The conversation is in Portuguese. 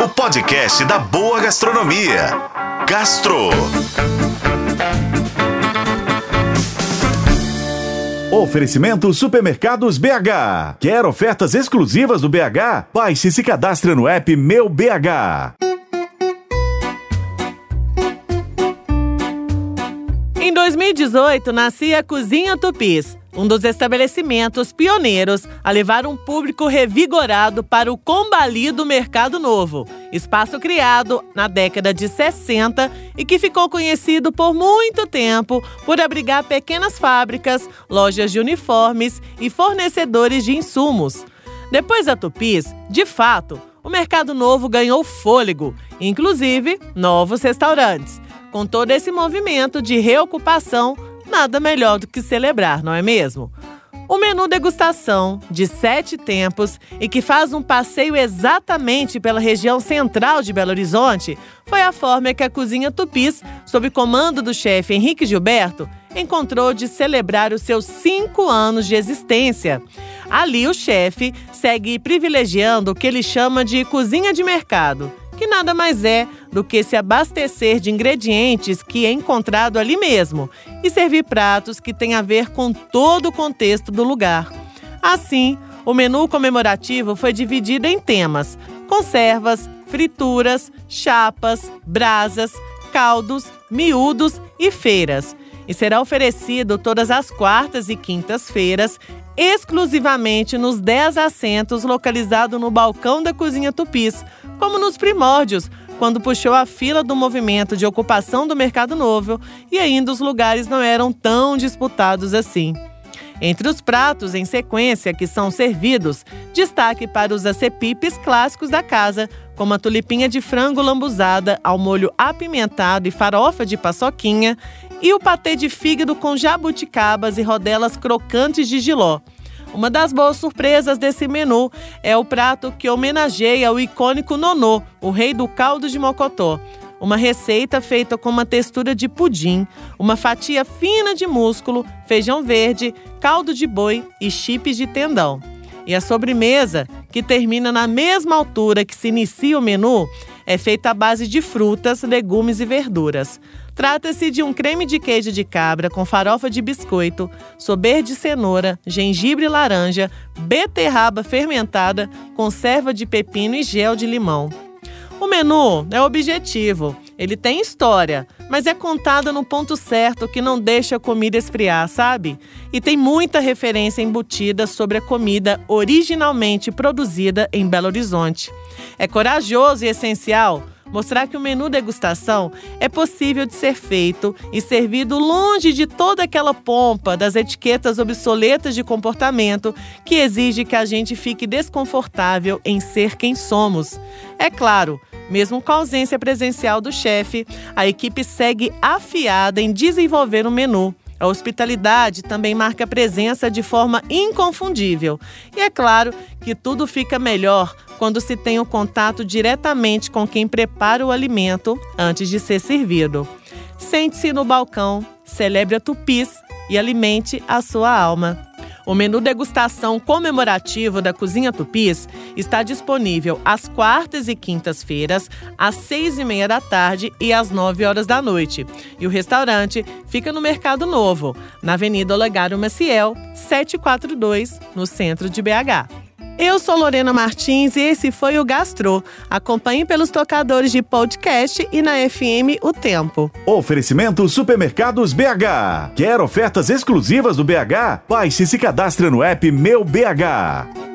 o podcast da boa gastronomia. Gastro. Oferecimento Supermercados BH. Quer ofertas exclusivas do BH? Baixe e se cadastre no app Meu BH. Em 2018, nascia a Cozinha Tupis, um dos estabelecimentos pioneiros a levar um público revigorado para o combalido Mercado Novo, espaço criado na década de 60 e que ficou conhecido por muito tempo por abrigar pequenas fábricas, lojas de uniformes e fornecedores de insumos. Depois da Tupis, de fato, o Mercado Novo ganhou fôlego, inclusive novos restaurantes. Com todo esse movimento de reocupação, nada melhor do que celebrar, não é mesmo? O menu degustação, de sete tempos e que faz um passeio exatamente pela região central de Belo Horizonte, foi a forma que a Cozinha Tupis, sob comando do chefe Henrique Gilberto, encontrou de celebrar os seus cinco anos de existência. Ali, o chefe segue privilegiando o que ele chama de cozinha de mercado que nada mais é do que se abastecer de ingredientes que é encontrado ali mesmo e servir pratos que têm a ver com todo o contexto do lugar. Assim, o menu comemorativo foi dividido em temas: conservas, frituras, chapas, brasas, caldos, miúdos e feiras. E será oferecido todas as quartas e quintas-feiras, exclusivamente nos 10 assentos localizados no balcão da Cozinha Tupis, como nos primórdios, quando puxou a fila do movimento de ocupação do Mercado Novo e ainda os lugares não eram tão disputados assim. Entre os pratos em sequência que são servidos, destaque para os acepipes clássicos da casa, como a tulipinha de frango lambuzada ao molho apimentado e farofa de paçoquinha, e o patê de fígado com jabuticabas e rodelas crocantes de giló. Uma das boas surpresas desse menu é o prato que homenageia o icônico Nonô, o rei do caldo de mocotó. Uma receita feita com uma textura de pudim, uma fatia fina de músculo, feijão verde, caldo de boi e chips de tendão. E a sobremesa, que termina na mesma altura que se inicia o menu, é feita à base de frutas, legumes e verduras. Trata-se de um creme de queijo de cabra com farofa de biscoito, sober de cenoura, gengibre laranja, beterraba fermentada, conserva de pepino e gel de limão. O menu é objetivo, ele tem história, mas é contado no ponto certo que não deixa a comida esfriar, sabe? E tem muita referência embutida sobre a comida originalmente produzida em Belo Horizonte. É corajoso e essencial mostrar que o menu degustação é possível de ser feito e servido longe de toda aquela pompa das etiquetas obsoletas de comportamento que exige que a gente fique desconfortável em ser quem somos. É claro, mesmo com a ausência presencial do chefe, a equipe segue afiada em desenvolver o menu. A hospitalidade também marca presença de forma inconfundível. E é claro que tudo fica melhor quando se tem o contato diretamente com quem prepara o alimento antes de ser servido. Sente-se no balcão, celebre a tupis e alimente a sua alma. O menu degustação comemorativo da Cozinha Tupis está disponível às quartas e quintas-feiras, às seis e meia da tarde e às nove horas da noite. E o restaurante fica no Mercado Novo, na Avenida Olegário Maciel, 742, no centro de BH. Eu sou Lorena Martins e esse foi o Gastro. Acompanhe pelos tocadores de podcast e na FM O Tempo. Oferecimento Supermercados BH. Quer ofertas exclusivas do BH? Baixe e se cadastre no app Meu BH.